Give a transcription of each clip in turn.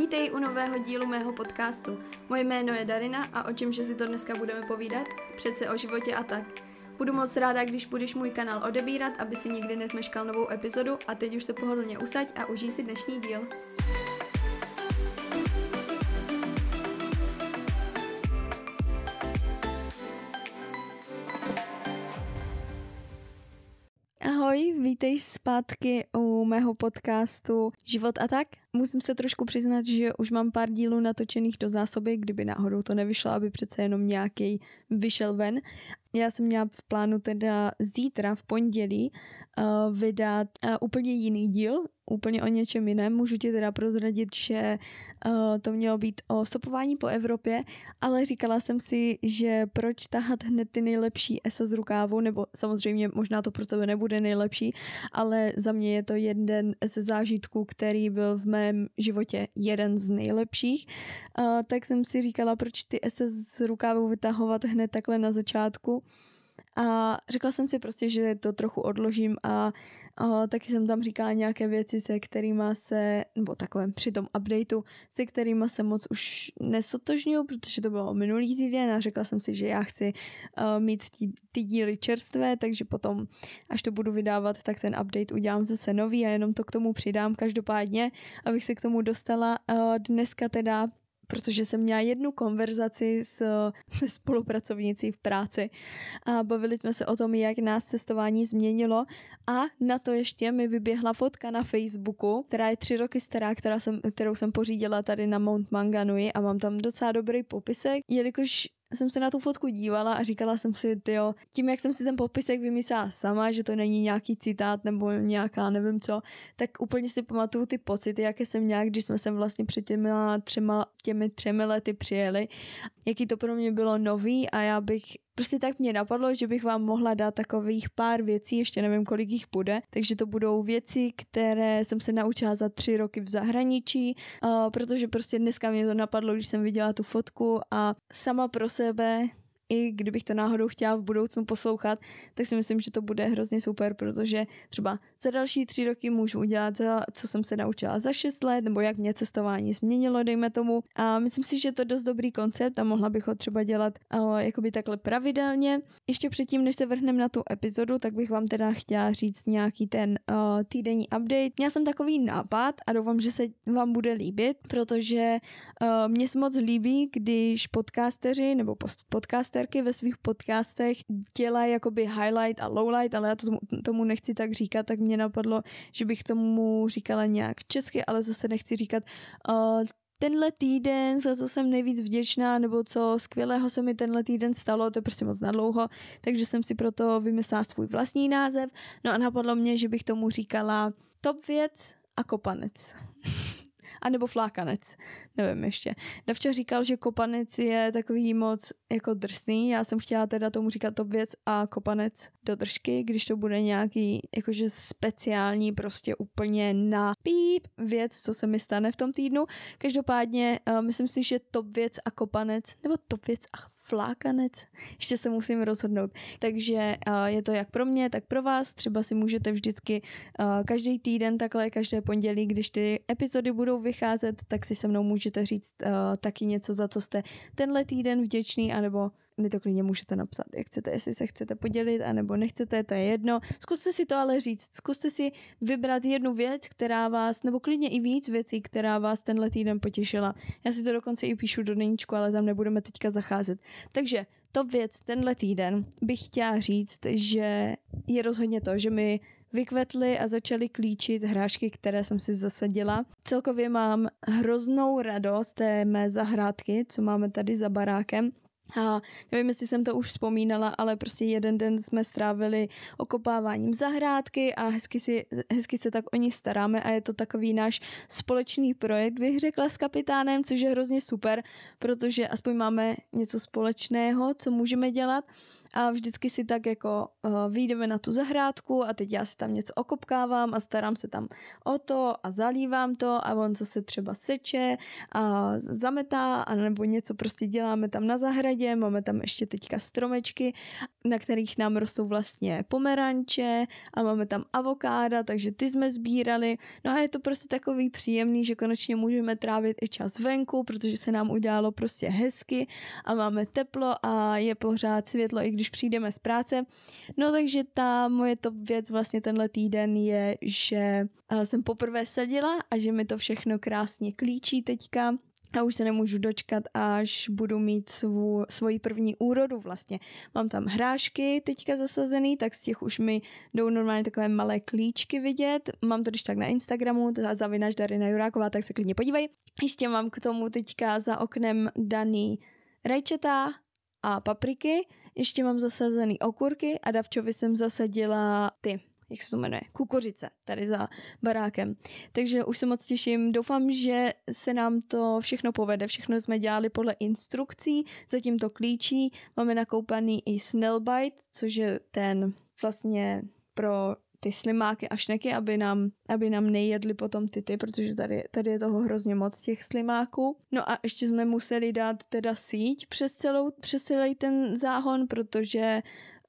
Vítej u nového dílu mého podcastu. Moje jméno je Darina a o čemže si to dneska budeme povídat? Přece o životě a tak. Budu moc ráda, když budeš můj kanál odebírat, aby si nikdy nezmeškal novou epizodu a teď už se pohodlně usaď a užij si dnešní díl. Ahoj, vítej zpátky u mého podcastu Život a tak. Musím se trošku přiznat, že už mám pár dílů natočených do zásoby, kdyby náhodou to nevyšlo, aby přece jenom nějaký vyšel ven. Já jsem měla v plánu teda zítra v pondělí uh, vydat uh, úplně jiný díl, úplně o něčem jiném. Můžu ti teda prozradit, že uh, to mělo být o stopování po Evropě, ale říkala jsem si, že proč tahat hned ty nejlepší esa z rukávu, nebo samozřejmě možná to pro tebe nebude nejlepší, ale za mě je to jeden ze zážitků, který byl v mém životě jeden z nejlepších. Tak jsem si říkala, proč ty ese z rukávu vytahovat hned takhle na začátku. A řekla jsem si prostě, že to trochu odložím a, a taky jsem tam říkala nějaké věci, se kterými se, nebo takovém při tom updateu, se kterými se moc už nesotožňuju, protože to bylo minulý týden a řekla jsem si, že já chci uh, mít ty, ty díly čerstvé, takže potom, až to budu vydávat, tak ten update udělám zase nový a jenom to k tomu přidám každopádně, abych se k tomu dostala. Uh, dneska teda protože jsem měla jednu konverzaci s, se spolupracovnicí v práci a bavili jsme se o tom, jak nás cestování změnilo. A na to ještě mi vyběhla fotka na Facebooku, která je tři roky stará, která jsem, kterou jsem pořídila tady na Mount Manganui a mám tam docela dobrý popisek, jelikož jsem se na tu fotku dívala a říkala jsem si, jo, tím, jak jsem si ten popisek vymyslela sama, že to není nějaký citát nebo nějaká nevím co, tak úplně si pamatuju ty pocity, jaké jsem měla, když jsme sem vlastně před těmi třema, těmi třemi lety přijeli, jaký to pro mě bylo nový a já bych Prostě tak mě napadlo, že bych vám mohla dát takových pár věcí, ještě nevím, kolik jich bude, takže to budou věci, které jsem se naučila za tři roky v zahraničí, uh, protože prostě dneska mě to napadlo, když jsem viděla tu fotku a sama pro sebe i kdybych to náhodou chtěla v budoucnu poslouchat, tak si myslím, že to bude hrozně super, protože třeba za další tři roky můžu udělat, za, co jsem se naučila za šest let, nebo jak mě cestování změnilo, dejme tomu. A myslím si, že je to dost dobrý koncept a mohla bych ho třeba dělat uh, jakoby takhle pravidelně. Ještě předtím, než se vrhneme na tu epizodu, tak bych vám teda chtěla říct nějaký ten uh, týdenní update. Měla jsem takový nápad a doufám, že se vám bude líbit, protože uh, mě se moc líbí, když podcasteři nebo podcastery podcasterky ve svých podcastech dělají jakoby highlight a lowlight, ale já to tomu, tomu nechci tak říkat, tak mě napadlo, že bych tomu říkala nějak česky, ale zase nechci říkat uh, tenhle týden, za co jsem nejvíc vděčná, nebo co skvělého se mi tenhle týden stalo, to je prostě moc nadlouho, takže jsem si proto vymyslela svůj vlastní název. No a napadlo mě, že bych tomu říkala top věc a kopanec. A nebo flákanec, nevím ještě. Davča říkal, že kopanec je takový moc jako drsný, já jsem chtěla teda tomu říkat top věc a kopanec do držky, když to bude nějaký jakože speciální prostě úplně na píp věc, co se mi stane v tom týdnu. Každopádně uh, myslím si, že top věc a kopanec, nebo top věc a flákanec, ještě se musím rozhodnout. Takže uh, je to jak pro mě, tak pro vás. Třeba si můžete vždycky uh, každý týden, takhle každé pondělí, když ty epizody budou vycházet, tak si se mnou můžete říct uh, taky něco, za co jste tenhle týden vděčný, anebo mi to klidně můžete napsat, jak chcete, jestli se chcete podělit, anebo nechcete, to je jedno. Zkuste si to ale říct, zkuste si vybrat jednu věc, která vás, nebo klidně i víc věcí, která vás tenhle týden potěšila. Já si to dokonce i píšu do deníčku, ale tam nebudeme teďka zacházet. Takže top věc tenhle týden bych chtěla říct, že je rozhodně to, že mi vykvetly a začaly klíčit hrášky, které jsem si zasadila. Celkově mám hroznou radost té mé zahrádky, co máme tady za barákem. A nevím, jestli jsem to už vzpomínala, ale prostě jeden den jsme strávili okopáváním zahrádky a hezky, si, hezky se tak o ní staráme a je to takový náš společný projekt, bych řekla s kapitánem, což je hrozně super, protože aspoň máme něco společného, co můžeme dělat a vždycky si tak jako uh, vyjdeme na tu zahrádku a teď já si tam něco okopkávám a starám se tam o to a zalívám to a on zase třeba seče a zametá a nebo něco prostě děláme tam na zahradě, máme tam ještě teďka stromečky, na kterých nám rostou vlastně pomeranče a máme tam avokáda, takže ty jsme sbírali. No a je to prostě takový příjemný, že konečně můžeme trávit i čas venku, protože se nám udělalo prostě hezky a máme teplo a je pořád světlo, i když přijdeme z práce. No takže ta moje top věc vlastně tenhle týden je, že jsem poprvé sadila a že mi to všechno krásně klíčí teďka a už se nemůžu dočkat, až budu mít svou, svoji první úrodu vlastně. Mám tam hrášky teďka zasazený, tak z těch už mi jdou normálně takové malé klíčky vidět. Mám to když tak na Instagramu, zavinaš Darina Juráková, tak se klidně podívej. Ještě mám k tomu teďka za oknem daný rajčata a papriky. Ještě mám zasazený okurky a Davčovi jsem zasadila ty jak se to jmenuje, kukuřice tady za barákem. Takže už se moc těším. Doufám, že se nám to všechno povede. Všechno jsme dělali podle instrukcí, zatím to klíčí. Máme nakoupaný i Snellbite, což je ten vlastně pro ty slimáky a šneky, aby nám, aby nám nejedli potom ty ty, protože tady, tady je toho hrozně moc těch slimáků. No a ještě jsme museli dát teda síť přes, celou, přes celý ten záhon, protože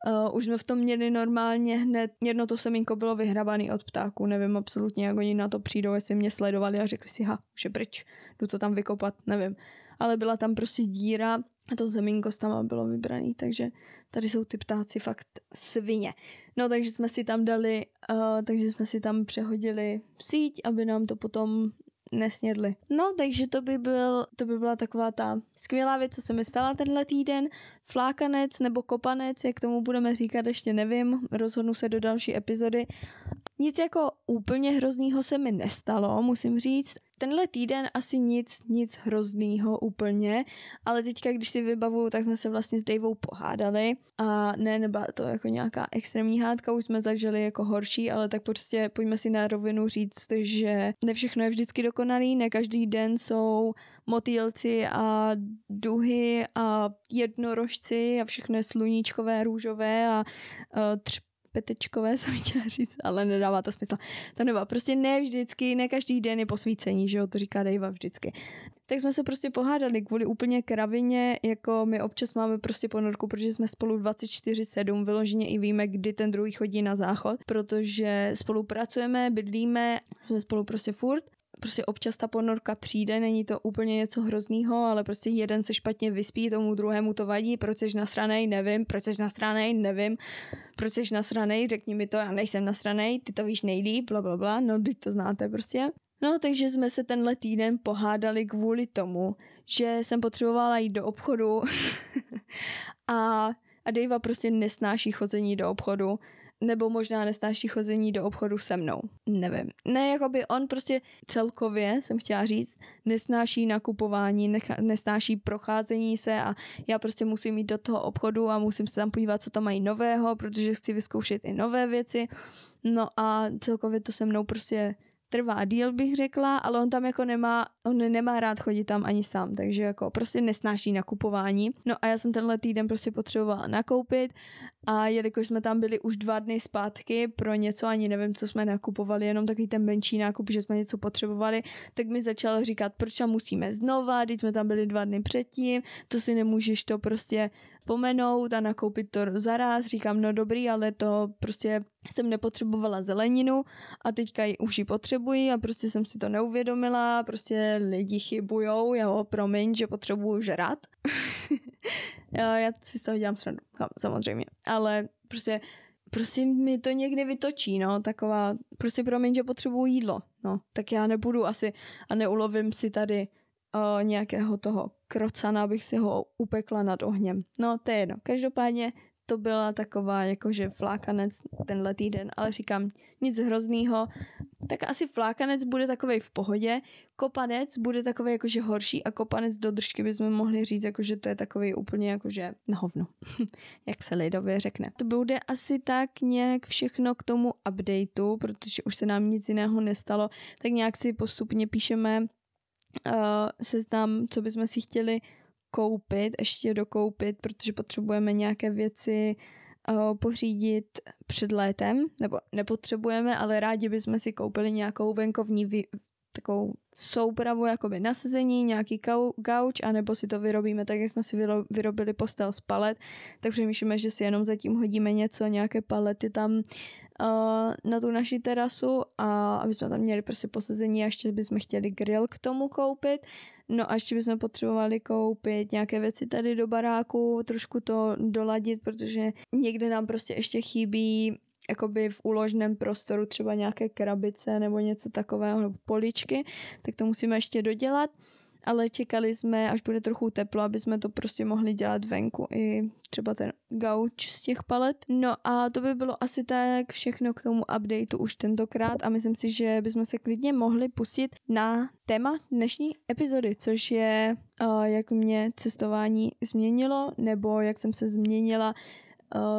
Uh, už jsme v tom měli normálně hned, jedno to semínko bylo vyhrabané od ptáků, nevím absolutně, jak oni na to přijdou, jestli mě sledovali a řekli si, ha, už je pryč, jdu to tam vykopat, nevím. Ale byla tam prostě díra a to semínko tam bylo vybrané, takže tady jsou ty ptáci fakt svině. No takže jsme si tam dali, uh, takže jsme si tam přehodili síť, aby nám to potom nesnědli. No, takže to by, byl, to by byla taková ta skvělá věc, co se mi stala tenhle týden. Flákanec nebo kopanec, jak tomu budeme říkat, ještě nevím, rozhodnu se do další epizody. Nic jako úplně hroznýho se mi nestalo, musím říct tenhle týden asi nic, nic hroznýho úplně, ale teďka, když si vybavuju, tak jsme se vlastně s Davou pohádali a ne, nebyla to jako nějaká extrémní hádka, už jsme zažili jako horší, ale tak prostě pojďme si na rovinu říct, že ne všechno je vždycky dokonalý, ne každý den jsou motýlci a duhy a jednorožci a všechno je sluníčkové, růžové a uh, třp petečkové říct, ale nedává to smysl. To nebo prostě ne vždycky, ne každý den je posvícení, že jo, to říká Dejva vždycky. Tak jsme se prostě pohádali kvůli úplně kravině, jako my občas máme prostě ponorku, protože jsme spolu 24-7, vyloženě i víme, kdy ten druhý chodí na záchod, protože spolupracujeme, bydlíme, jsme spolu prostě furt prostě občas ta ponorka přijde, není to úplně něco hroznýho, ale prostě jeden se špatně vyspí, tomu druhému to vadí, proč jsi nasranej, nevím, proč jsi nasranej, nevím, proč jsi nasranej, řekni mi to, já nejsem nasranej, ty to víš nejlíp, bla, bla, bla, no, teď to znáte prostě. No, takže jsme se tenhle týden pohádali kvůli tomu, že jsem potřebovala jít do obchodu a, a Dejva prostě nesnáší chození do obchodu nebo možná nesnáší chození do obchodu se mnou. Nevím. Ne, jako by on prostě celkově, jsem chtěla říct, nesnáší nakupování, necha, nesnáší procházení se a já prostě musím jít do toho obchodu a musím se tam podívat, co tam mají nového, protože chci vyzkoušet i nové věci. No a celkově to se mnou prostě trvá díl, bych řekla, ale on tam jako nemá, on nemá rád chodit tam ani sám, takže jako prostě nesnáší nakupování. No a já jsem tenhle týden prostě potřebovala nakoupit a jelikož jsme tam byli už dva dny zpátky pro něco, ani nevím, co jsme nakupovali, jenom takový ten menší nákup, že jsme něco potřebovali, tak mi začal říkat, proč tam musíme znova, když jsme tam byli dva dny předtím, to si nemůžeš to prostě pomenout a nakoupit to zaraz. Říkám, no dobrý, ale to prostě jsem nepotřebovala zeleninu a teďka ji už ji potřebuji a prostě jsem si to neuvědomila, prostě lidi chybujou, jo, promiň, že potřebuju žrat. já si z toho dělám srandu, samozřejmě, ale prostě prostě mi to někdy vytočí, no, taková, prostě promiň, že potřebuju jídlo, no, tak já nebudu asi a neulovím si tady uh, nějakého toho krocana, abych si ho upekla nad ohněm. No, to je jedno. Každopádně to byla taková jakože flákanec tenhle týden, ale říkám nic hroznýho, tak asi flákanec bude takový v pohodě, kopanec bude takový jakože horší a kopanec do držky bychom mohli říct, jakože to je takový úplně jakože na hovno, jak se lidově řekne. To bude asi tak nějak všechno k tomu updateu, protože už se nám nic jiného nestalo, tak nějak si postupně píšeme uh, seznam, co bychom si chtěli koupit, ještě dokoupit, protože potřebujeme nějaké věci uh, pořídit před létem, nebo nepotřebujeme, ale rádi bychom si koupili nějakou venkovní vy, takovou soupravu jakoby na sezení, nějaký gauč, anebo si to vyrobíme tak, jak jsme si vyro, vyrobili postel z palet, tak přemýšlíme, že si jenom zatím hodíme něco, nějaké palety tam uh, na tu naši terasu a aby jsme tam měli prostě posezení a ještě bychom chtěli grill k tomu koupit. No a ještě bychom potřebovali koupit nějaké věci tady do baráku, trošku to doladit, protože někde nám prostě ještě chybí jakoby v úložném prostoru třeba nějaké krabice nebo něco takového, nebo poličky, tak to musíme ještě dodělat ale čekali jsme, až bude trochu teplo, aby jsme to prostě mohli dělat venku i třeba ten gauč z těch palet. No a to by bylo asi tak všechno k tomu updateu už tentokrát a myslím si, že bychom se klidně mohli pustit na téma dnešní epizody, což je uh, jak mě cestování změnilo nebo jak jsem se změnila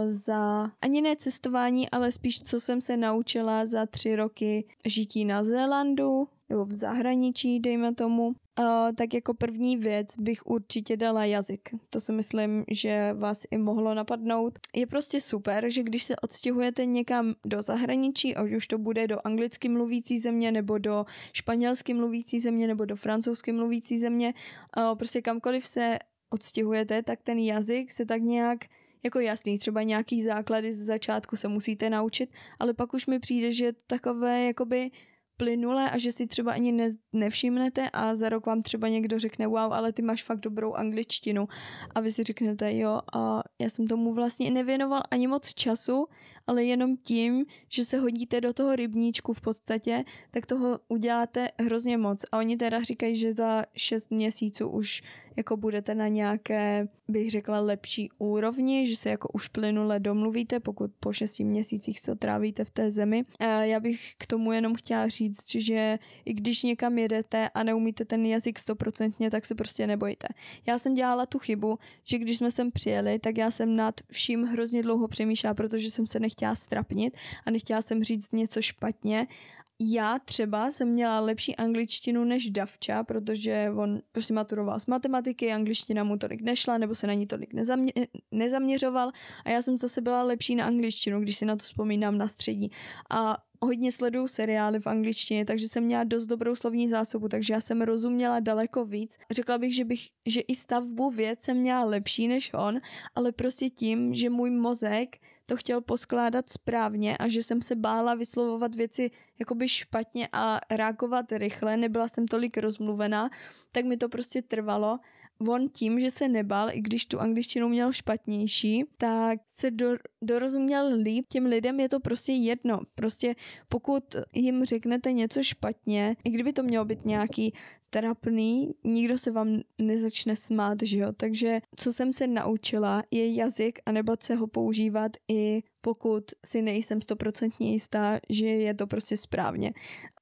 za ani ne cestování, ale spíš co jsem se naučila za tři roky žití na Zélandu nebo v zahraničí, dejme tomu. Uh, tak jako první věc bych určitě dala jazyk. To si myslím, že vás i mohlo napadnout. Je prostě super, že když se odstěhujete někam do zahraničí, ať už to bude do anglicky mluvící země, nebo do španělsky mluvící země, nebo do francouzsky mluvící země, uh, prostě kamkoliv se odstěhujete, tak ten jazyk se tak nějak jako jasný, třeba nějaký základy z začátku se musíte naučit, ale pak už mi přijde, že takové jakoby plynule a že si třeba ani ne, nevšimnete a za rok vám třeba někdo řekne wow, ale ty máš fakt dobrou angličtinu. A vy si řeknete jo a já jsem tomu vlastně nevěnoval ani moc času, ale jenom tím, že se hodíte do toho rybníčku v podstatě, tak toho uděláte hrozně moc a oni teda říkají, že za 6 měsíců už jako budete na nějaké, bych řekla, lepší úrovni, že se jako už plynule domluvíte, pokud po šesti měsících co trávíte v té zemi. Já bych k tomu jenom chtěla říct, že i když někam jedete a neumíte ten jazyk stoprocentně, tak se prostě nebojte. Já jsem dělala tu chybu, že když jsme sem přijeli, tak já jsem nad vším hrozně dlouho přemýšlela, protože jsem se nechtěla strapnit a nechtěla jsem říct něco špatně já třeba jsem měla lepší angličtinu než Davča, protože on prostě maturoval z matematiky, angličtina mu tolik nešla, nebo se na ní tolik nezamě- nezaměřoval a já jsem zase byla lepší na angličtinu, když si na to vzpomínám na střední. A hodně sleduju seriály v angličtině, takže jsem měla dost dobrou slovní zásobu, takže já jsem rozuměla daleko víc. Řekla bych, že, bych, že i stavbu věc jsem měla lepší než on, ale prostě tím, že můj mozek to chtěl poskládat správně a že jsem se bála vyslovovat věci jakoby špatně a reagovat rychle, nebyla jsem tolik rozmluvená, tak mi to prostě trvalo on tím, že se nebal, i když tu angličtinu měl špatnější, tak se do, dorozuměl líp. Těm lidem je to prostě jedno. Prostě pokud jim řeknete něco špatně, i kdyby to mělo být nějaký trapný, nikdo se vám nezačne smát, že jo. Takže co jsem se naučila, je jazyk a nebát se ho používat i pokud si nejsem stoprocentně jistá, že je to prostě správně.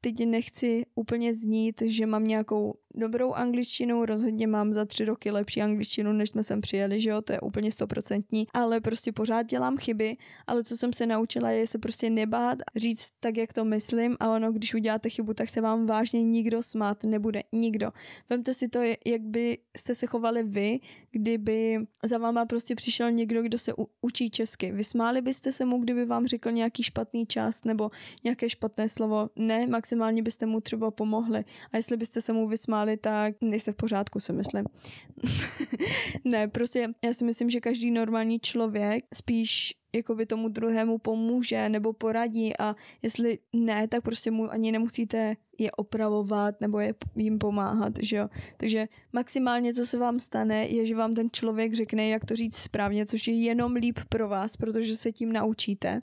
Teď nechci úplně znít, že mám nějakou dobrou angličtinu, rozhodně mám za tři roky lepší angličtinu, než jsme sem přijeli, že jo, to je úplně stoprocentní, ale prostě pořád dělám chyby, ale co jsem se naučila je se prostě nebát, říct tak, jak to myslím a ono, když uděláte chybu, tak se vám vážně nikdo smát nebude, nikdo. Vemte si to, jak byste se chovali vy, kdyby za váma prostě přišel někdo, kdo se u- učí česky. Vysmáli byste se mu, kdyby vám řekl nějaký špatný čas nebo nějaké špatné slovo? Ne, maximálně byste mu třeba pomohli. A jestli byste se mu vysmáli, tak nejste v pořádku, si myslím. ne, prostě já si myslím, že každý normální člověk spíš jakoby tomu druhému pomůže nebo poradí a jestli ne, tak prostě mu ani nemusíte je opravovat nebo je jim pomáhat, že jo. Takže maximálně, co se vám stane, je, že vám ten člověk řekne, jak to říct správně, což je jenom líp pro vás, protože se tím naučíte.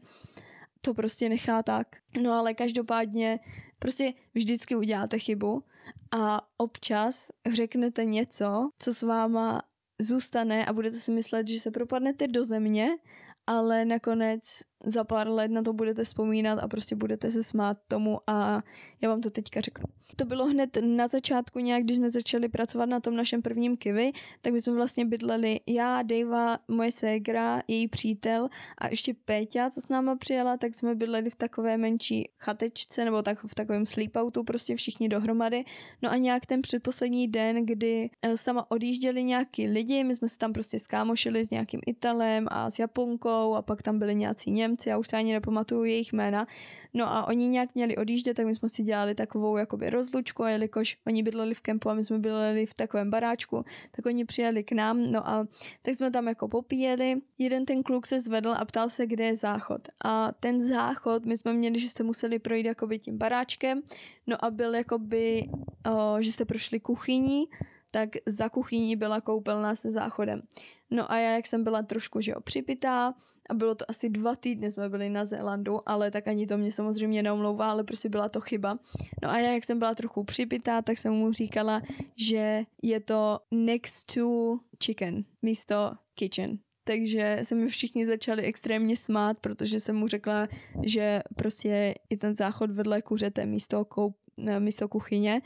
To prostě nechá tak. No ale každopádně prostě vždycky uděláte chybu a občas řeknete něco, co s váma zůstane a budete si myslet, že se propadnete do země ale nakonec za pár let na to budete vzpomínat a prostě budete se smát tomu a já vám to teďka řeknu. To bylo hned na začátku nějak, když jsme začali pracovat na tom našem prvním kivy, tak my jsme vlastně bydleli já, Dejva, moje ségra, její přítel a ještě Péťa, co s náma přijela, tak jsme bydleli v takové menší chatečce nebo tak v takovém sleepoutu, prostě všichni dohromady. No a nějak ten předposlední den, kdy eh, sama odjížděli nějaký lidi, my jsme se tam prostě skámošili s nějakým Italem a s Japonkou a pak tam byli nějací Němci, já už se ani nepamatuju jejich jména. No a oni nějak měli odjíždět, tak my jsme si dělali takovou jakoby rozlučku a jelikož oni bydleli v kempu a my jsme bydleli v takovém baráčku, tak oni přijeli k nám, no a tak jsme tam jako popíjeli. Jeden ten kluk se zvedl a ptal se, kde je záchod. A ten záchod, my jsme měli, že jste museli projít jakoby tím baráčkem, no a byl jakoby, o, že jste prošli kuchyní, tak za kuchyní byla koupelna se záchodem. No a já, jak jsem byla trošku, že jo, připitá, a bylo to asi dva týdny jsme byli na Zélandu, ale tak ani to mě samozřejmě neomlouvá, ale prostě byla to chyba. No a já, jak jsem byla trochu připitá, tak jsem mu říkala, že je to next to chicken místo kitchen. Takže se mi všichni začali extrémně smát, protože jsem mu řekla, že prostě je ten záchod vedle kuřete místo, koup, místo kuchyně.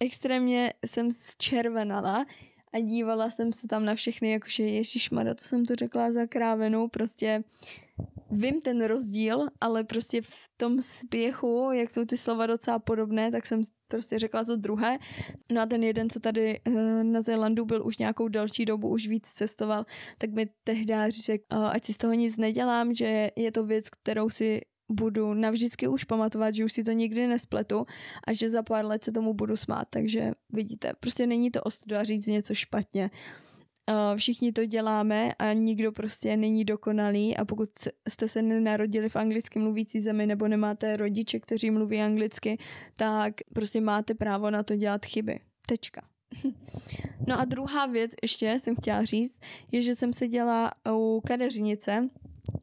Extrémně jsem zčervenala, a dívala jsem se tam na všechny, jakože ježišmara, to jsem to řekla za krávenou, prostě vím ten rozdíl, ale prostě v tom spěchu, jak jsou ty slova docela podobné, tak jsem prostě řekla to druhé. No a ten jeden, co tady uh, na Zélandu byl už nějakou delší dobu, už víc cestoval, tak mi tehdy řekl, uh, ať si z toho nic nedělám, že je to věc, kterou si budu navždycky už pamatovat, že už si to nikdy nespletu a že za pár let se tomu budu smát, takže vidíte, prostě není to ostuda říct něco špatně. Všichni to děláme a nikdo prostě není dokonalý a pokud jste se nenarodili v anglicky mluvící zemi nebo nemáte rodiče, kteří mluví anglicky, tak prostě máte právo na to dělat chyby. Tečka. No a druhá věc ještě jsem chtěla říct, je, že jsem seděla u kadeřnice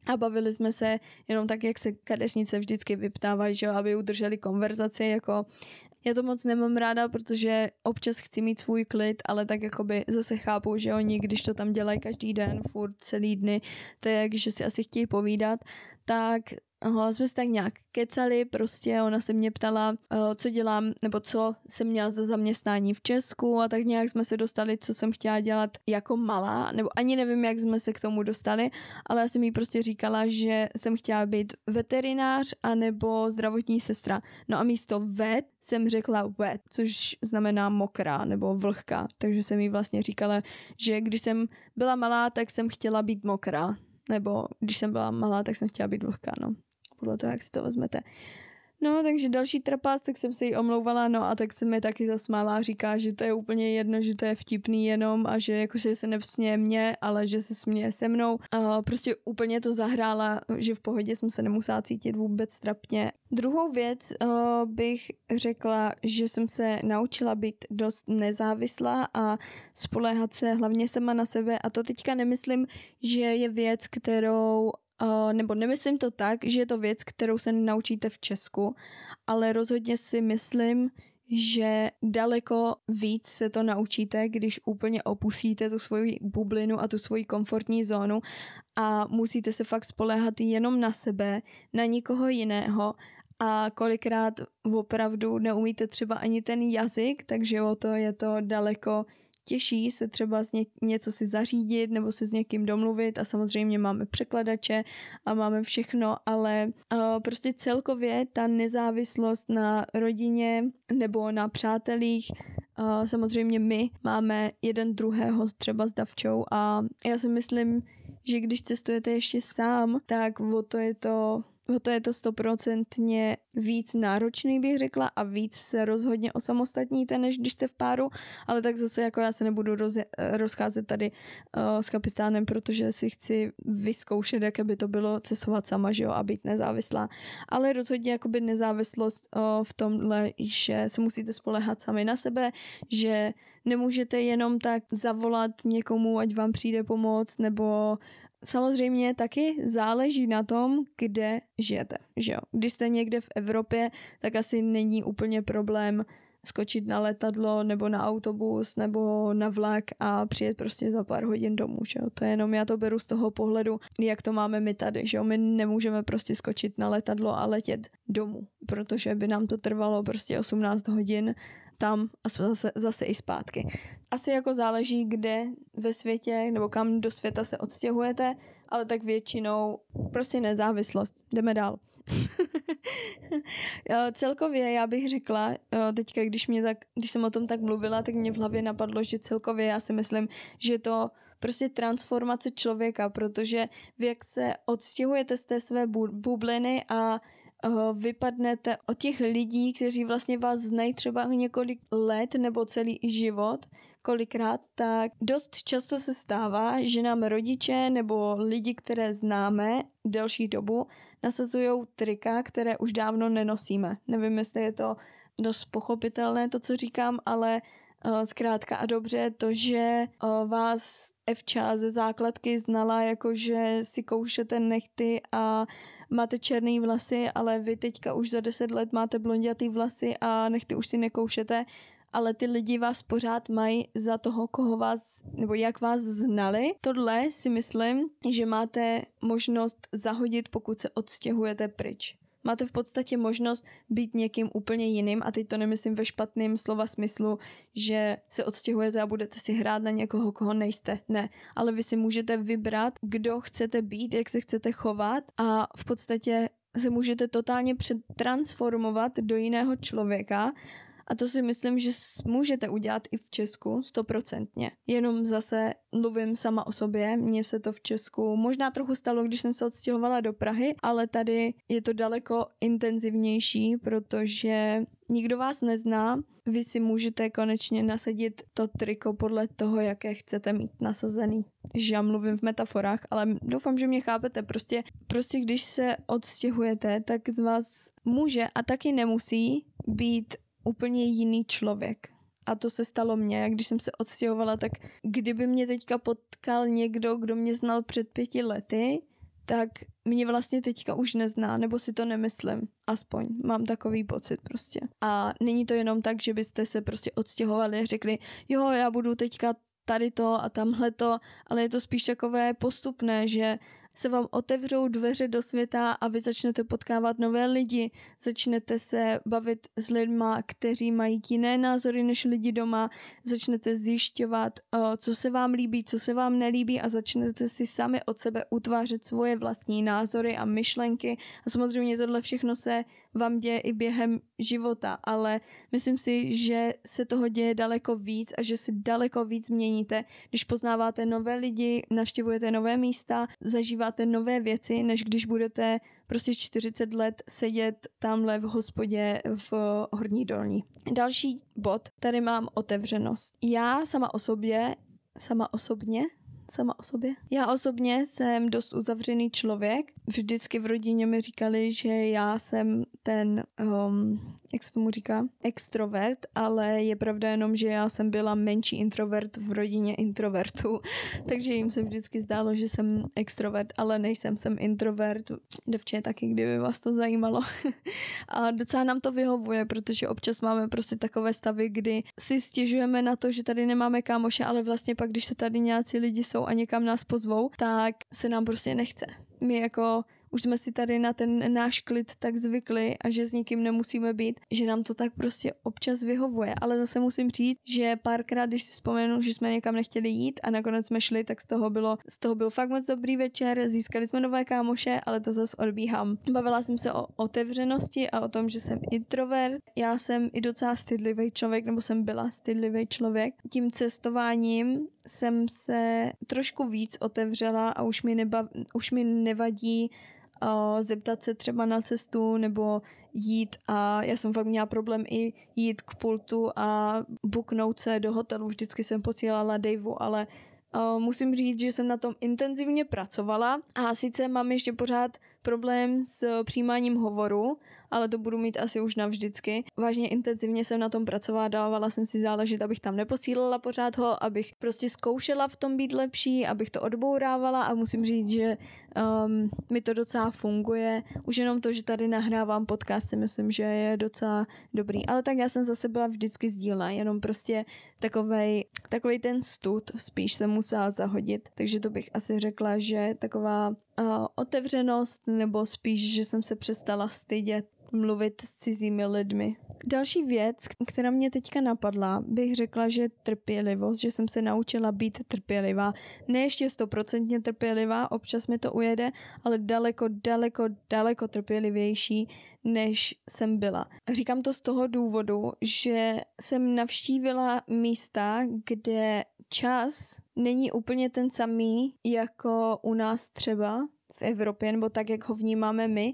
a bavili jsme se jenom tak, jak se kadeřnice vždycky vyptávají, že aby udrželi konverzaci, jako já to moc nemám ráda, protože občas chci mít svůj klid, ale tak jakoby zase chápu, že oni, když to tam dělají každý den, furt celý dny, takže si asi chtějí povídat, tak Aha, jsme se tak nějak kecali, prostě ona se mě ptala, uh, co dělám, nebo co jsem měla za zaměstnání v Česku a tak nějak jsme se dostali, co jsem chtěla dělat jako malá, nebo ani nevím, jak jsme se k tomu dostali, ale já jsem jí prostě říkala, že jsem chtěla být veterinář anebo zdravotní sestra. No a místo vet jsem řekla wet, což znamená mokrá nebo vlhká, takže jsem jí vlastně říkala, že když jsem byla malá, tak jsem chtěla být mokrá, nebo když jsem byla malá, tak jsem chtěla být vlhká, no podle toho, jak si to vezmete. No, takže další trapás, tak jsem se jí omlouvala, no a tak se mi taky zasmála a říká, že to je úplně jedno, že to je vtipný jenom a že jakože se nesměje mě, ale že se směje se mnou. A prostě úplně to zahrála, že v pohodě jsem se nemusela cítit vůbec trapně. Druhou věc uh, bych řekla, že jsem se naučila být dost nezávislá a spoléhat se hlavně sama na sebe a to teďka nemyslím, že je věc, kterou Uh, nebo nemyslím to tak, že je to věc, kterou se naučíte v Česku, ale rozhodně si myslím, že daleko víc se to naučíte, když úplně opustíte tu svoji bublinu a tu svoji komfortní zónu a musíte se fakt spoléhat jenom na sebe, na nikoho jiného a kolikrát opravdu neumíte třeba ani ten jazyk, takže o to je to daleko těžší se třeba z ně, něco si zařídit nebo se s někým domluvit a samozřejmě máme překladače a máme všechno, ale uh, prostě celkově ta nezávislost na rodině nebo na přátelích uh, samozřejmě my máme jeden druhého třeba s davčou a já si myslím, že když cestujete ještě sám, tak o to je to to je to stoprocentně víc náročný, bych řekla, a víc se rozhodně osamostatníte, než když jste v páru, ale tak zase jako já se nebudu roz, rozcházet tady uh, s kapitánem, protože si chci vyzkoušet, jaké by to bylo cestovat sama, že jo, a být nezávislá. Ale rozhodně jakoby nezávislost uh, v tomhle, že se musíte spolehat sami na sebe, že nemůžete jenom tak zavolat někomu, ať vám přijde pomoc, nebo Samozřejmě taky záleží na tom, kde žijete. Že jo? Když jste někde v Evropě, tak asi není úplně problém skočit na letadlo nebo na autobus nebo na vlak a přijet prostě za pár hodin domů, že jo. To je jenom, já to beru z toho pohledu, jak to máme my tady, že jo. My nemůžeme prostě skočit na letadlo a letět domů, protože by nám to trvalo prostě 18 hodin tam a zase, zase i zpátky. Asi jako záleží, kde ve světě nebo kam do světa se odstěhujete, ale tak většinou prostě nezávislost. Jdeme dál. celkově já bych řekla, teďka když, mě tak, když jsem o tom tak mluvila, tak mě v hlavě napadlo, že celkově já si myslím, že to prostě transformace člověka, protože vy jak se odstěhujete z té své bubliny a vypadnete od těch lidí, kteří vlastně vás znají třeba několik let nebo celý život, kolikrát, tak dost často se stává, že nám rodiče nebo lidi, které známe delší dobu, nasazují trika, které už dávno nenosíme. Nevím, jestli je to dost pochopitelné, to, co říkám, ale uh, zkrátka a dobře to, že uh, vás Evča ze základky znala, jako že si koušete nechty a máte černé vlasy, ale vy teďka už za deset let máte blondětý vlasy a nechty už si nekoušete, ale ty lidi vás pořád mají za toho, koho vás, nebo jak vás znali. Tohle si myslím, že máte možnost zahodit, pokud se odstěhujete pryč. Máte v podstatě možnost být někým úplně jiným a teď to nemyslím ve špatném slova smyslu, že se odstěhujete a budete si hrát na někoho, koho nejste. Ne, ale vy si můžete vybrat, kdo chcete být, jak se chcete chovat a v podstatě se můžete totálně přetransformovat do jiného člověka a to si myslím, že můžete udělat i v Česku, stoprocentně. Jenom zase mluvím sama o sobě, mně se to v Česku možná trochu stalo, když jsem se odstěhovala do Prahy, ale tady je to daleko intenzivnější, protože nikdo vás nezná, vy si můžete konečně nasadit to triko podle toho, jaké chcete mít nasazený. Že já mluvím v metaforách, ale doufám, že mě chápete. Prostě, prostě když se odstěhujete, tak z vás může a taky nemusí být úplně jiný člověk. A to se stalo mně, když jsem se odstěhovala, tak kdyby mě teďka potkal někdo, kdo mě znal před pěti lety, tak mě vlastně teďka už nezná, nebo si to nemyslím. Aspoň mám takový pocit prostě. A není to jenom tak, že byste se prostě odstěhovali a řekli, jo, já budu teďka tady to a tamhle to, ale je to spíš takové postupné, že se vám otevřou dveře do světa a vy začnete potkávat nové lidi, začnete se bavit s lidma, kteří mají jiné názory než lidi doma, začnete zjišťovat, eh, co se vám líbí, co se vám nelíbí a začnete si sami od sebe utvářet svoje vlastní názory a myšlenky. A samozřejmě tohle všechno se vám děje i během života, ale myslím si, že se toho děje daleko víc a že si daleko víc měníte, když poznáváte nové lidi, navštěvujete nové místa, zažíváte nové věci, než když budete prostě 40 let sedět tamhle v hospodě v Horní dolní. Další bod, tady mám otevřenost. Já sama o sobě, sama osobně sama o sobě. Já osobně jsem dost uzavřený člověk. Vždycky v rodině mi říkali, že já jsem ten, um, jak se tomu říká, extrovert, ale je pravda jenom, že já jsem byla menší introvert v rodině introvertů, takže jim se vždycky zdálo, že jsem extrovert, ale nejsem, jsem introvert. Devče taky, kdyby vás to zajímalo. a docela nám to vyhovuje, protože občas máme prostě takové stavy, kdy si stěžujeme na to, že tady nemáme kámoše, ale vlastně pak, když se tady nějací lidi jsou a někam nás pozvou, tak se nám prostě nechce. My jako už jsme si tady na ten náš klid tak zvykli a že s nikým nemusíme být, že nám to tak prostě občas vyhovuje. Ale zase musím říct, že párkrát, když si vzpomenu, že jsme někam nechtěli jít a nakonec jsme šli, tak z toho bylo, z toho byl fakt moc dobrý večer, získali jsme nové kámoše, ale to zase odbíhám. Bavila jsem se o otevřenosti a o tom, že jsem introvert. Já jsem i docela stydlivý člověk, nebo jsem byla stydlivý člověk. Tím cestováním jsem se trošku víc otevřela a už mi, neba, už mi nevadí zeptat se třeba na cestu nebo jít a já jsem fakt měla problém i jít k pultu a buknout se do hotelu. Vždycky jsem posílala Daveu, ale musím říct, že jsem na tom intenzivně pracovala a sice mám ještě pořád problém s přijímáním hovoru, ale to budu mít asi už navždycky. Vážně intenzivně jsem na tom pracovala, dávala jsem si záležit, abych tam neposílala pořád ho, abych prostě zkoušela v tom být lepší, abych to odbourávala a musím říct, že um, mi to docela funguje. Už jenom to, že tady nahrávám podcast, si myslím, že je docela dobrý. Ale tak já jsem zase byla vždycky sdílna, jenom prostě takovej, takovej ten stud spíš jsem musela zahodit. Takže to bych asi řekla, že taková uh, otevřenost nebo spíš, že jsem se přestala stydět mluvit s cizími lidmi. Další věc, která mě teďka napadla, bych řekla, že trpělivost, že jsem se naučila být trpělivá. Ne ještě stoprocentně trpělivá, občas mi to ujede, ale daleko, daleko, daleko trpělivější, než jsem byla. Říkám to z toho důvodu, že jsem navštívila místa, kde čas není úplně ten samý jako u nás třeba v Evropě, nebo tak, jak ho vnímáme my.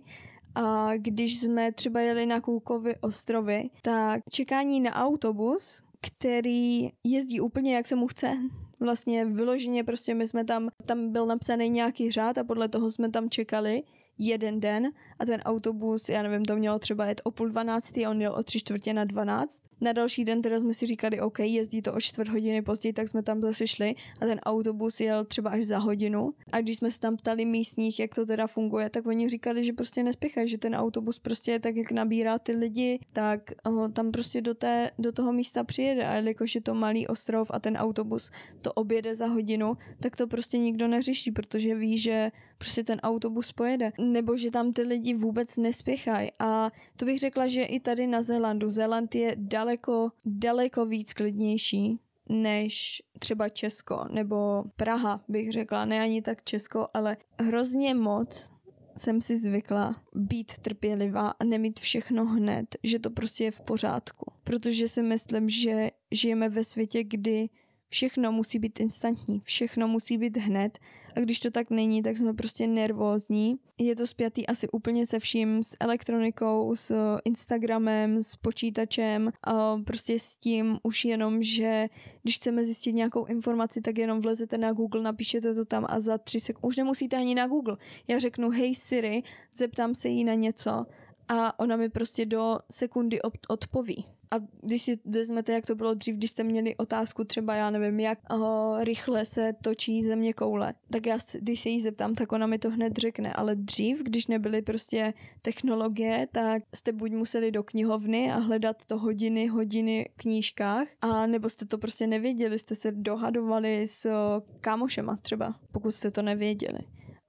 A když jsme třeba jeli na Kůkovy ostrovy, tak čekání na autobus, který jezdí úplně jak se mu chce, vlastně vyloženě prostě my jsme tam, tam byl napsaný nějaký řád a podle toho jsme tam čekali jeden den a ten autobus, já nevím, to mělo třeba jet o půl dvanáctý a on měl o tři čtvrtě na dvanáct. Na další den teda jsme si říkali, OK, jezdí to o čtvrt hodiny později, tak jsme tam zase šli a ten autobus jel třeba až za hodinu. A když jsme se tam ptali místních, jak to teda funguje, tak oni říkali, že prostě nespěchají, že ten autobus prostě tak, jak nabírá ty lidi, tak oh, tam prostě do, té, do toho místa přijede. A jelikož je to malý ostrov a ten autobus to objede za hodinu, tak to prostě nikdo neřeší, protože ví, že prostě ten autobus pojede. Nebo že tam ty lidi vůbec nespěchají. A to bych řekla, že i tady na Zélandu. Zéland je daleko, daleko víc klidnější než třeba Česko nebo Praha, bych řekla. Ne ani tak Česko, ale hrozně moc jsem si zvykla být trpělivá a nemít všechno hned, že to prostě je v pořádku. Protože si myslím, že žijeme ve světě, kdy všechno musí být instantní, všechno musí být hned a když to tak není, tak jsme prostě nervózní. Je to spjatý asi úplně se vším, s elektronikou, s Instagramem, s počítačem, a prostě s tím už jenom, že když chceme zjistit nějakou informaci, tak jenom vlezete na Google, napíšete to tam a za tři sekundy, už nemusíte ani na Google. Já řeknu, hej Siri, zeptám se jí na něco a ona mi prostě do sekundy odpoví. A když si vezmete, jak to bylo dřív, když jste měli otázku třeba, já nevím, jak uh, rychle se točí země koule, tak já, když se jí zeptám, tak ona mi to hned řekne. Ale dřív, když nebyly prostě technologie, tak jste buď museli do knihovny a hledat to hodiny, hodiny v knížkách, a nebo jste to prostě nevěděli, jste se dohadovali s kámošema třeba, pokud jste to nevěděli.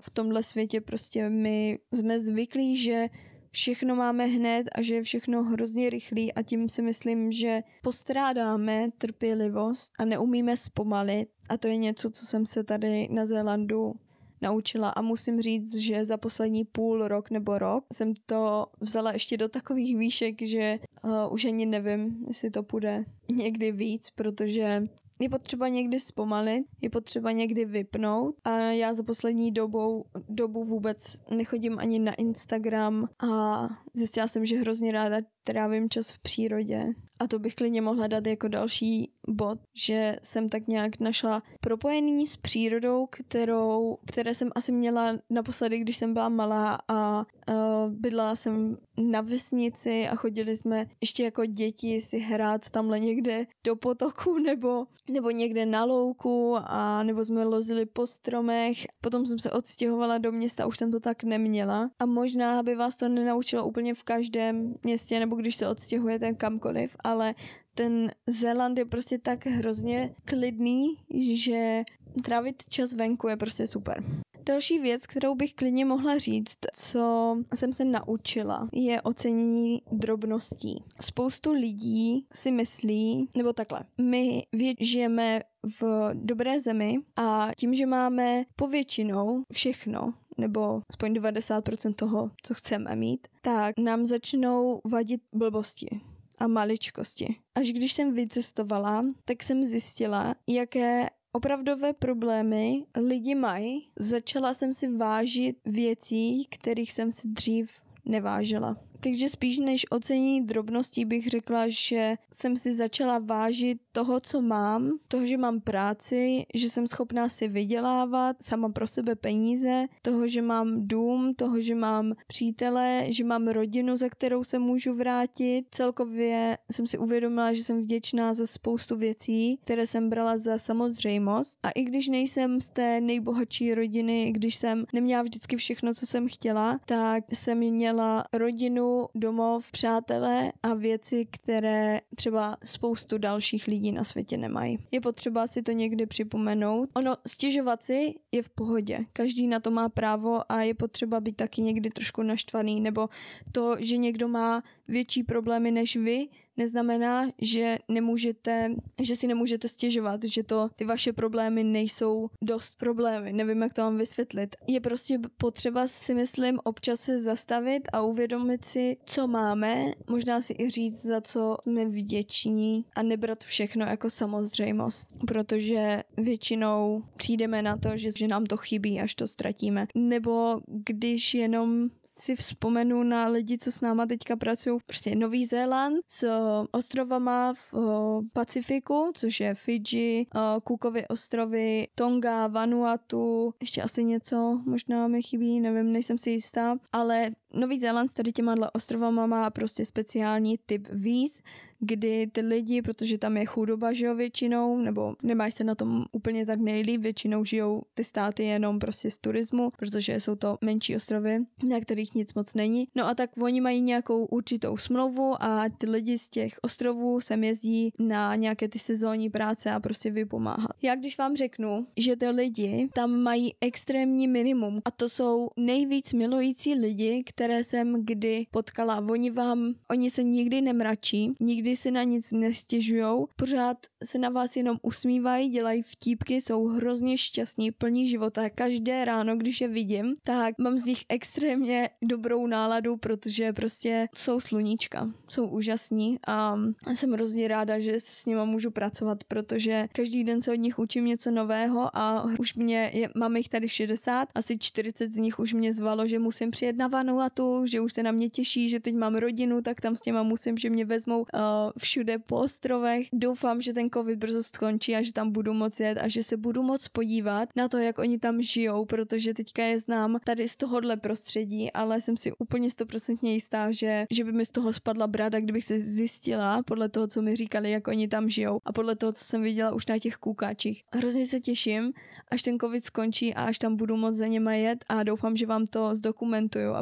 V tomhle světě prostě my jsme zvyklí, že všechno máme hned a že je všechno hrozně rychlý a tím si myslím, že postrádáme trpělivost a neumíme zpomalit. A to je něco, co jsem se tady na Zélandu naučila. A musím říct, že za poslední půl rok nebo rok jsem to vzala ještě do takových výšek, že uh, už ani nevím, jestli to půjde někdy víc, protože je potřeba někdy zpomalit, je potřeba někdy vypnout a já za poslední dobou, dobu vůbec nechodím ani na Instagram a zjistila jsem, že hrozně ráda trávím čas v přírodě a to bych klidně mohla dát jako další bod, že jsem tak nějak našla propojení s přírodou, kterou, které jsem asi měla naposledy, když jsem byla malá a uh, bydlela jsem na vesnici a chodili jsme ještě jako děti si hrát tamhle někde do potoku nebo, nebo někde na louku a nebo jsme lozili po stromech. Potom jsem se odstěhovala do města, už jsem to tak neměla a možná by vás to nenaučilo úplně v každém městě nebo když se odstěhujete kamkoliv, ale ten Zéland je prostě tak hrozně klidný, že trávit čas venku je prostě super. Další věc, kterou bych klidně mohla říct, co jsem se naučila, je ocenění drobností. Spoustu lidí si myslí, nebo takhle, my žijeme v dobré zemi a tím, že máme povětšinou všechno, nebo aspoň 90% toho, co chceme mít, tak nám začnou vadit blbosti a maličkosti. Až když jsem vycestovala, tak jsem zjistila, jaké opravdové problémy lidi mají. Začala jsem si vážit věcí, kterých jsem si dřív nevážila. Takže spíš než ocení drobností bych řekla, že jsem si začala vážit toho, co mám, toho, že mám práci, že jsem schopná si vydělávat sama pro sebe peníze, toho, že mám dům, toho, že mám přítele, že mám rodinu, za kterou se můžu vrátit. Celkově jsem si uvědomila, že jsem vděčná za spoustu věcí, které jsem brala za samozřejmost. A i když nejsem z té nejbohatší rodiny, když jsem neměla vždycky všechno, co jsem chtěla, tak jsem měla rodinu, domov, přátelé a věci, které třeba spoustu dalších lidí na světě nemají. Je potřeba si to někdy připomenout. Ono, stěžovat si je v pohodě. Každý na to má právo a je potřeba být taky někdy trošku naštvaný, nebo to, že někdo má větší problémy než vy, neznamená, že nemůžete, že si nemůžete stěžovat, že to ty vaše problémy nejsou dost problémy. Nevím, jak to vám vysvětlit. Je prostě potřeba si myslím občas se zastavit a uvědomit si, co máme, možná si i říct, za co jsme vděční a nebrat všechno jako samozřejmost, protože většinou přijdeme na to, že, že nám to chybí, až to ztratíme. Nebo když jenom si vzpomenu na lidi, co s náma teďka pracují. Prostě Nový Zéland s ostrovama v Pacifiku, což je Fiji, Cookovy ostrovy, Tonga, Vanuatu, ještě asi něco možná mi chybí, nevím, nejsem si jistá, ale Nový Zéland s tady těma ostrovama má prostě speciální typ víz, kdy ty lidi, protože tam je chudoba, že jo, většinou, nebo nemáš se na tom úplně tak nejlíp, většinou žijou ty státy jenom prostě z turismu, protože jsou to menší ostrovy, na kterých nic moc není. No a tak oni mají nějakou určitou smlouvu a ty lidi z těch ostrovů sem jezdí na nějaké ty sezónní práce a prostě vypomáhat. Já když vám řeknu, že ty lidi tam mají extrémní minimum a to jsou nejvíc milující lidi, které jsem kdy potkala. Oni vám, oni se nikdy nemračí, nikdy si na nic nestěžujou, pořád se na vás jenom usmívají, dělají vtípky, jsou hrozně šťastní, plní života. Každé ráno, když je vidím, tak mám z nich extrémně dobrou náladu, protože prostě jsou sluníčka, jsou úžasní a jsem hrozně ráda, že s nima můžu pracovat, protože každý den se od nich učím něco nového a už mě, je, mám jich tady 60, asi 40 z nich už mě zvalo, že musím přijet na Vanuatu, že už se na mě těší, že teď mám rodinu, tak tam s těma musím, že mě vezmou uh, všude po ostrovech. Doufám, že ten covid brzo skončí a že tam budu moc jet a že se budu moc podívat na to, jak oni tam žijou, protože teďka je znám tady z tohohle prostředí, ale jsem si úplně stoprocentně jistá, že, že by mi z toho spadla brada, kdybych se zjistila podle toho, co mi říkali, jak oni tam žijou a podle toho, co jsem viděla už na těch kůkáčích. Hrozně se těším, až ten covid skončí a až tam budu moc za něma jet a doufám, že vám to zdokumentuju,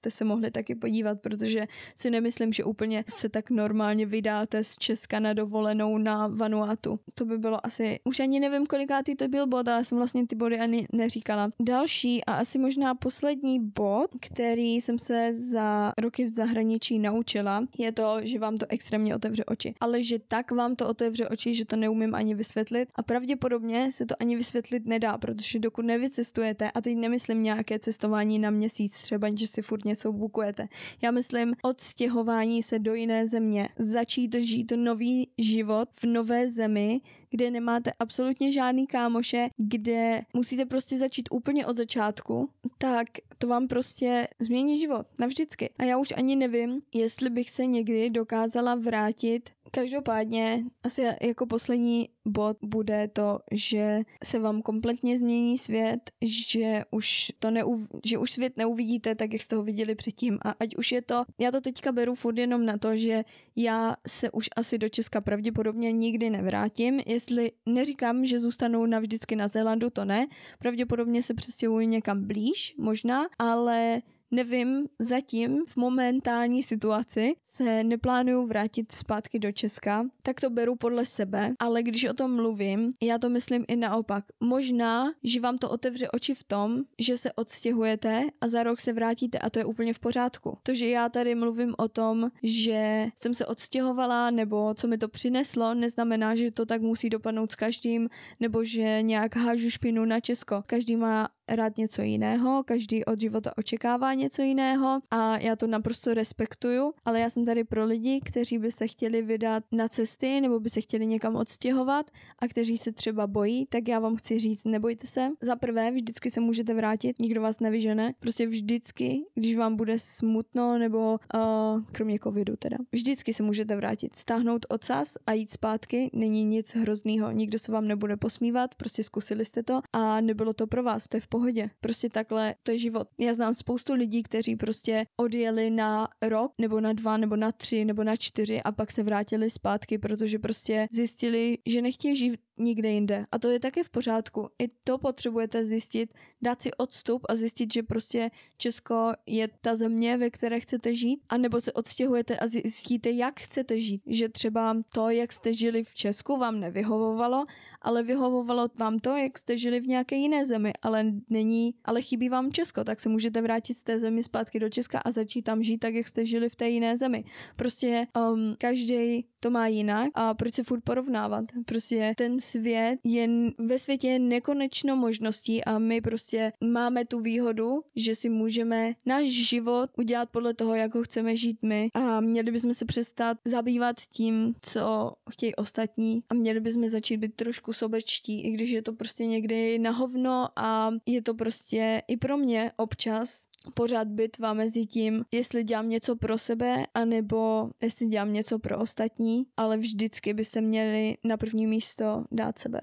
abyste se mohli taky podívat, protože si nemyslím, že úplně se tak normálně vydáte z Česka na dovolenou na Vanuatu. To by bylo asi, už ani nevím, kolikátý to byl bod, ale jsem vlastně ty body ani neříkala. Další a asi možná poslední bod, který jsem se za roky v zahraničí naučila, je to, že vám to extrémně otevře oči. Ale že tak vám to otevře oči, že to neumím ani vysvětlit a pravděpodobně se to ani vysvětlit nedá, protože dokud nevycestujete, a teď nemyslím nějaké cestování na měsíc, třeba, že si furt něco bukujete. Já myslím odstěhování se do jiné země, začít žít nový život v nové zemi, kde nemáte absolutně žádný kámoše, kde musíte prostě začít úplně od začátku, tak to vám prostě změní život navždycky. A já už ani nevím, jestli bych se někdy dokázala vrátit Každopádně asi jako poslední bod bude to, že se vám kompletně změní svět, že už to neuv- že už svět neuvidíte tak, jak jste ho viděli předtím a ať už je to, já to teďka beru furt jenom na to, že já se už asi do Česka pravděpodobně nikdy nevrátím, jestli neříkám, že zůstanu navždycky na Zélandu, to ne, pravděpodobně se přestěhuji někam blíž, možná, ale Nevím, zatím v momentální situaci se neplánuju vrátit zpátky do Česka, tak to beru podle sebe, ale když o tom mluvím, já to myslím i naopak. Možná, že vám to otevře oči v tom, že se odstěhujete a za rok se vrátíte a to je úplně v pořádku. To, že já tady mluvím o tom, že jsem se odstěhovala nebo co mi to přineslo, neznamená, že to tak musí dopadnout s každým nebo že nějak hážu špinu na Česko. Každý má rád něco jiného, každý od života očekává něco jiného a já to naprosto respektuju, ale já jsem tady pro lidi, kteří by se chtěli vydat na cesty nebo by se chtěli někam odstěhovat a kteří se třeba bojí, tak já vám chci říct, nebojte se. Za prvé, vždycky se můžete vrátit, nikdo vás nevyžene. Prostě vždycky, když vám bude smutno nebo uh, kromě covidu teda, vždycky se můžete vrátit, stáhnout ocas a jít zpátky, není nic hroznýho, nikdo se vám nebude posmívat, prostě zkusili jste to a nebylo to pro vás, to je v pohodě. Prostě takhle, to je život. Já znám spoustu lidí, kteří prostě odjeli na rok, nebo na dva, nebo na tři, nebo na čtyři a pak se vrátili zpátky, protože prostě zjistili, že nechtějí žít nikde jinde. A to je také v pořádku. I to potřebujete zjistit, dát si odstup a zjistit, že prostě Česko je ta země, ve které chcete žít, a nebo se odstěhujete a zjistíte, jak chcete žít. Že třeba to, jak jste žili v Česku, vám nevyhovovalo, ale vyhovovalo vám to, jak jste žili v nějaké jiné zemi, ale není, ale chybí vám Česko, tak se můžete vrátit z té zemi zpátky do Česka a začít tam žít tak, jak jste žili v té jiné zemi. Prostě um, každý to má jinak a proč se furt porovnávat? Prostě ten svět je, ve světě je nekonečno možností a my prostě máme tu výhodu, že si můžeme náš život udělat podle toho, jak ho chceme žít my a měli bychom se přestat zabývat tím, co chtějí ostatní a měli bychom začít být trošku sobečtí, i když je to prostě někdy na hovno a je to prostě i pro mě občas pořád bitva mezi tím, jestli dělám něco pro sebe, anebo jestli dělám něco pro ostatní, ale vždycky byste měli na první místo dát sebe.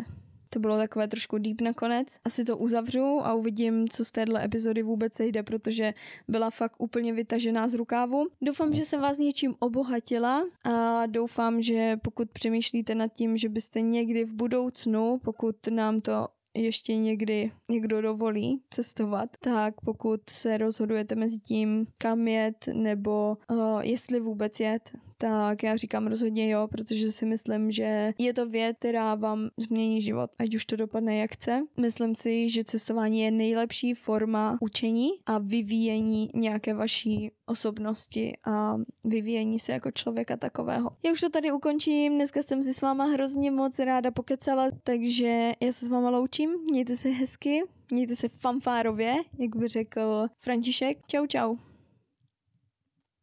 To bylo takové trošku deep nakonec. Asi to uzavřu a uvidím, co z téhle epizody vůbec sejde, protože byla fakt úplně vytažená z rukávu. Doufám, že jsem vás něčím obohatila a doufám, že pokud přemýšlíte nad tím, že byste někdy v budoucnu, pokud nám to ještě někdy někdo dovolí cestovat, tak pokud se rozhodujete mezi tím, kam jet nebo uh, jestli vůbec jet, tak já říkám rozhodně jo, protože si myslím, že je to věc, která vám změní život, ať už to dopadne jak chce. Myslím si, že cestování je nejlepší forma učení a vyvíjení nějaké vaší osobnosti a vyvíjení se jako člověka takového. Já už to tady ukončím, dneska jsem si s váma hrozně moc ráda pokecala, takže já se s váma loučím, mějte se hezky, mějte se fanfárově, jak by řekl František. Čau čau.